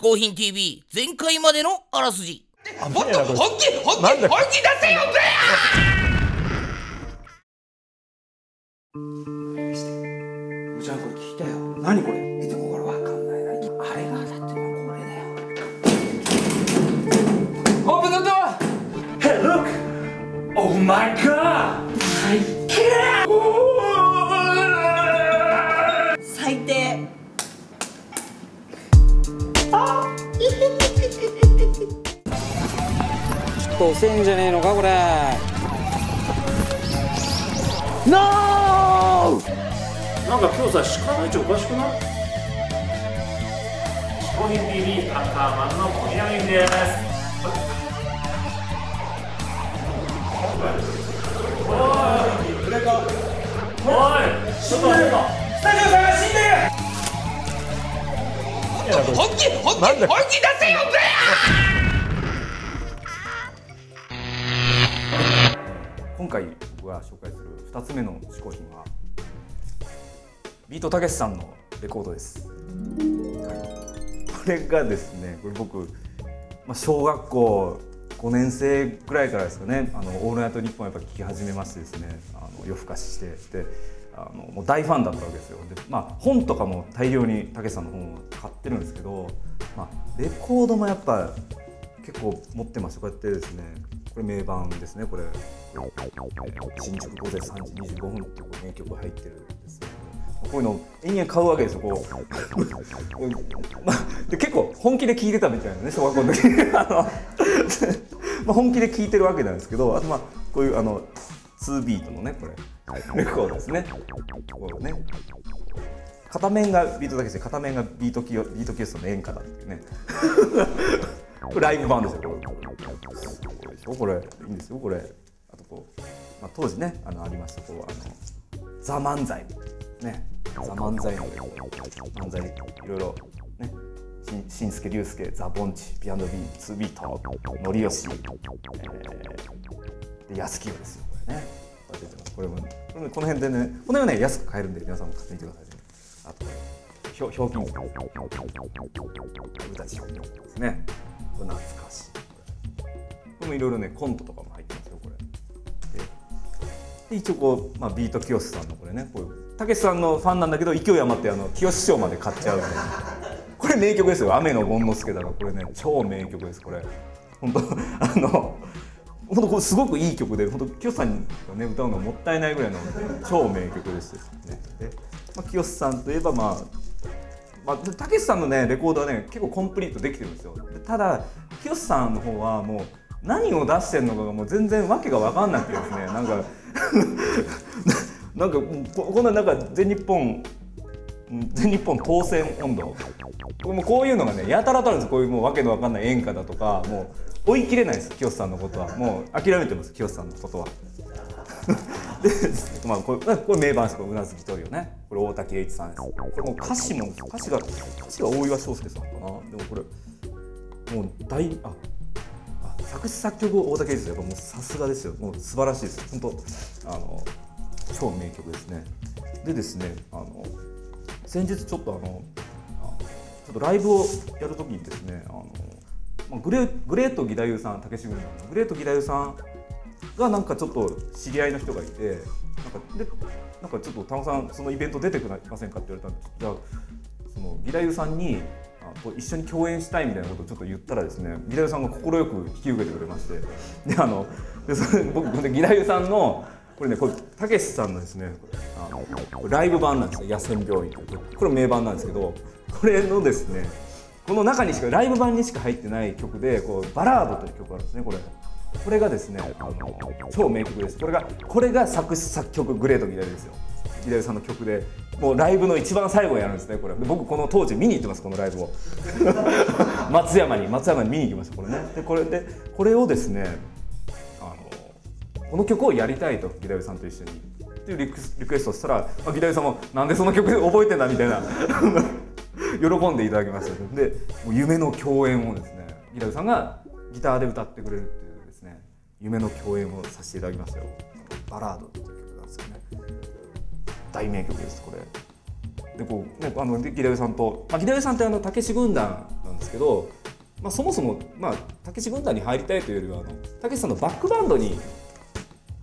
嗜好品 TV 前回までのあらすじ。もっと本気本気本気出せよぜじゃあこれ聞いたよ何これ？いつもこれわかんないな。あれがだってこれだよ。オープンドア Hey look! Oh my god と遅えんじゃねえのかこれ。なんか今日さ鹿の位置おかしくない？嗜好品 TV アンカーマンの小宮山です。おいおいちょっと待って。本気本気なんだ本気出せよぜ今回僕が紹介する2つ目の嗜好品はビートたけしさんのレコードです、はい、これがですねこれ僕、まあ、小学校5年生ぐらいからですかね「あのオールナイトニッポン」やっぱ聞き始めましてですねあの夜更かししてであのもう大ファンだったわけですよ。で、まあ、本とかも大量にたけしさんの本を買ってるんですけど、まあ、レコードもやっぱ結構持ってましてこうやってですねこれ名盤ですね。これ。新宿午前3時25分っていう名曲が入ってるんですねこういうの延々買うわけですよこう。ま で結構本気で聴いてたみたいなね小学校の時。あの まあ本気で聴いてるわけなんですけどあとまあこういうあの2ビートのねこれ。レコードですね。こうね。片面がビートだけで片面がビートキヨビートキューストの演歌だっていうね。これライブ版ですよこれこれでしょこれいいんですよこれあとこう、まあ、当時ねあのありましたこうあの「ザ漫才ね「ザ漫才の漫才いろいろねしんすけ竜介ザ・ボンチ P&B ツービート森吉、えー、で安清ですよこれねこれもこれもこの辺でねこの辺はね安く買えるんで皆さんも買ってみてくださいねあとひょひょうきん歌ひょうきんですね。懐かしい。これもいろいろねコントとかも入ってますよこれ。で一応こう、まあ、ビートきよしさんのこれねこういうたけしさんのファンなんだけど勢い余ってあの清志師匠まで買っちゃうこれ名曲ですよ。雨の権之助だからこれね超名曲ですこれ。本当あの本当これすごくいい曲で本当清さんがね歌うのもったいないぐらいの超名曲ですね。で、まあ、清さんといえばまあまあ、たけしさんのねレコードはね結構コンプリートできてるんですよ。ただ清さんの方はもう何を出してるのかがもう全然わけが分かんなくてですね なんかなんかここんななんか全日本全日本当選温度これもうこういうのがねやたらとあるんですこういうもうわけのわかんない演歌だとかもう追い切れないです清さんのことは。もう諦めてます清さんのことは。で、まあ、これこれ名盤です。これうなずきトリオね。これ大竹栄一さんです。これもう歌詞も歌詞が歌詞が大岩翔介さんかなでもこれもう大ああ作詞作曲大竹栄一さんやっぱもうさすがですよ。もう素晴らしいです本当あの超名曲ですね。でですねあの先日ちょっとあのあちょっとライブをやるときにですねあの、まあ、グレグレート義太夫さん竹志軍団のグレート義太夫さんがなんかちょっと知り合いの人がいてなんかでなんかちょっと田野さんそのイベント出てくれませんかって言われたんでじゃあその義太夫さんにあこう一緒に共演したいみたいなことをちょっと言ったらですね義太夫さんが快く引き受けてくれまして。であのでそれ僕義太夫さんのこれねこれたけしさんのですねあのライブ版なんですよ。野戦病院これ名盤なんですけどこれのですねこの中にしかライブ版にしか入ってない曲でこうバラードという曲があるんですねこれ。これがですね超名曲です。これがこれが作詞作曲グレートギダルですよ。ギダルさんの曲でもうライブの一番最後にやるんですねこれ。僕この当時見に行ってますこのライブを。松山に松山に見に行きましたこれね。でこれでこれをですねあのこの曲をやりたいとギダルさんと一緒に。っていうリクリクエストしたら、まあ、ギダルさんもなんでその曲 覚えてんだみたいな。喜んでいただきました。でもう夢の共演をですねギダルさんがギターで歌ってくれるっていう。夢の共演をさせていただきますよ。バラードっていう曲なんですよね。大名曲ですこれ。でこうねあので木田さんと、まあ、木田さんってあのたけし軍団なんですけど、まあ、そもそもまあたけし軍団に入りたいというよりはあのたけしさんのバックバンドに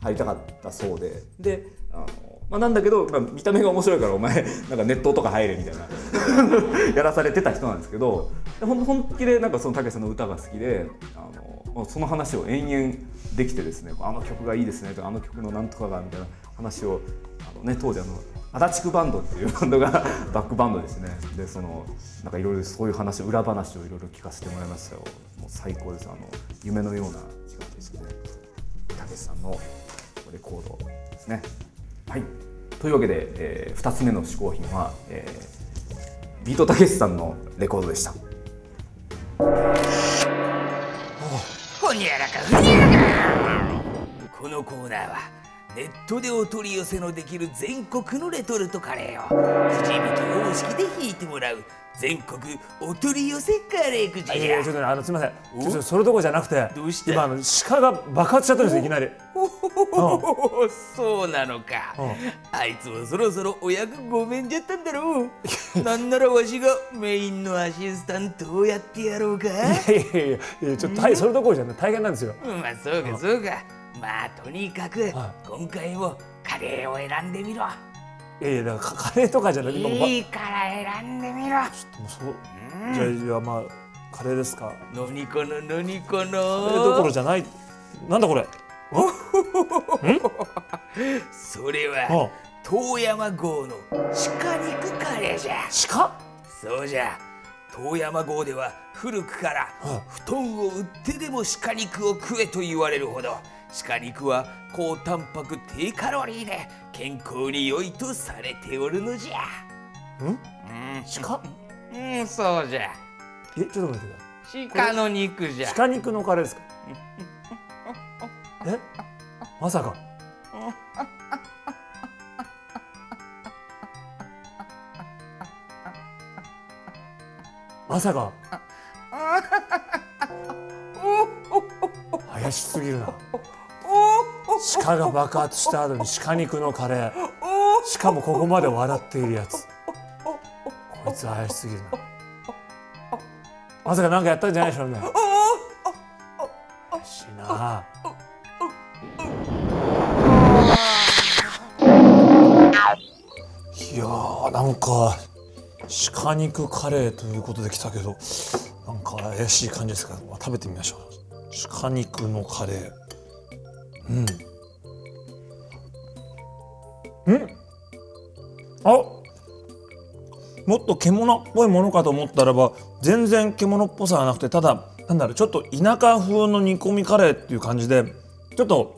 入りたかったそうでであの、まあ、なんだけど、まあ、見た目が面白いからお前 なんか熱湯とか入れみたいな。やらされてた人なんですけどでほん本気でなんかそのたけしさんの歌が好きであの、その話を延々できてですねあの曲がいいですねとかあの曲のなんとかがみたいな話をあの、ね、当時あの足立区バンドっていう バンドがバックバンドですね。でそのなんかいろいろそういう話裏話をいろいろ聞かせてもらいましたよ。もう最高です。あの夢のような時間でしたね。たけしさんのレコードですね。はい。というわけで、え2つ目の嗜好品は、えービートたけしさんのレコードでした。ほにゃらかふにゃらかこのコーナーはネットでお取り寄せのできる全国のレトルトカレーをくじ引き方式で引いてもらう全国お取り寄せカレーくじいやちょっとねあのすみません。ちょっとそれどころじゃなくてどうして？今あの鹿が爆発しちゃったんですよいきなり。おおそうなのか。うん。あいつもそろそろお役ごめんじゃったんだろう。なんならわしがメインのアシスタントをやってやろうか。いやいやいやちょっと大それどころじゃない。大変なんですよ。まあそうかそうかまあとにかくは今回もカレーを選んでみろ。いやいやだからカカレーとかじゃなくていいから選んでみろ。もうそうじゃあいやまあカレーですか。何かな何かなカレーどころじゃない。なんだこれ。それはは遠山郷の鹿肉カレーじゃ。鹿？そうじゃ。遠山郷では古くからは布団を売ってでも鹿肉を食えと言われるほど鹿肉は高タンパク低カロリーで健康に良いとされておるのじゃ。ん？うん。鹿？うんそうじゃ。えちょっと待ってください。鹿の肉じゃ。鹿肉のカレーですか？え？まさか。まさか。怪しすぎるな鹿が爆発した後に鹿肉のカレー。しかもここまで笑っているやつ。こいつ怪しすぎるな。まさか何かやったんじゃないでしょうね。しいな。いやーなんか鹿肉カレーということで来たけどなんか怪しい感じですから、まあ、食べてみましょう。鹿肉のカレー。うん。うん。あ。もっと獣っぽいものかと思ったらば全然獣っぽさはなくてただなんだろうちょっと田舎風の煮込みカレーっていう感じでちょっと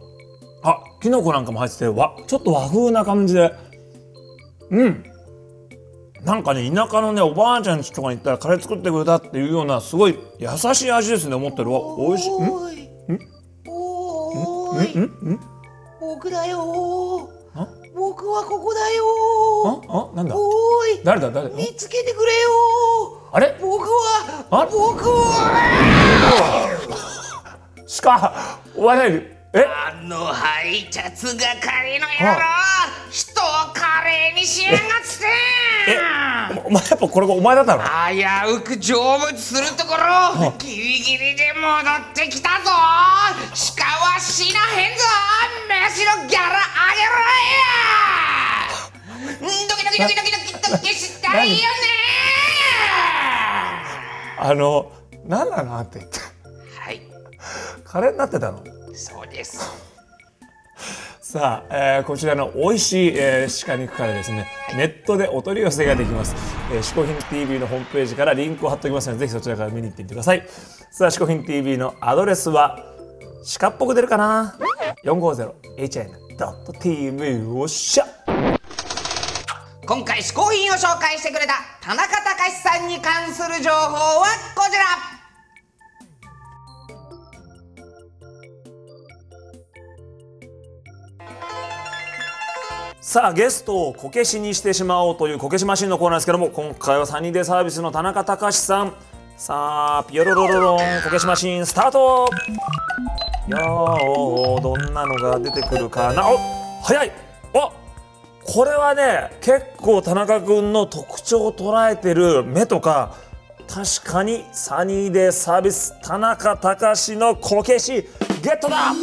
あきのこなんかも入っててわちょっと和風な感じで。うん。なんかね田舎のねおばあちゃん家とかに行ったらカレー作ってくれたっていうようなすごい優しい味ですね思ってる。わ美味しい。ん。おい。おーい。んん僕だよあ僕はここだよ。ああなんだ？おーい。誰だ？誰？だ見つけてくれよ。あれ？僕はあ僕は。鹿？お前何え？あの配達係の野郎人をカレーにしやがって。おお前やっぱこれがお前だったの？危うく成仏するところギリギリで戻ってきたぞ。鹿は死なへんぞキドキドキドキドキドキしたいよねあの何なのあんた言ってはいカレーになってたのそうですさあ、えーこちらの美味しい、えー鹿肉カレーですねネットでお取り寄せができます「えー、嗜好品 TV」のホームページからリンクを貼っておきますのでぜひそちらから見に行ってみてくださいさあ嗜好品 TV のアドレスは鹿っぽく出るかな 450hn.tv おっしゃ今回嗜好品を紹介してくれた田中隆さんに関する情報はこちら。さあゲストをこけしにしてしまおうというこけしマシンのコーナーですけども今回はサニーデイサービスの田中隆さん。さあピヨロロロロンこけしマシンスタート。いやーどんなのが出てくるかな。お早い。これはね結構田中君の特徴を捉えてる目とか確かにサニーデーサービス田中隆のこけしゲットだ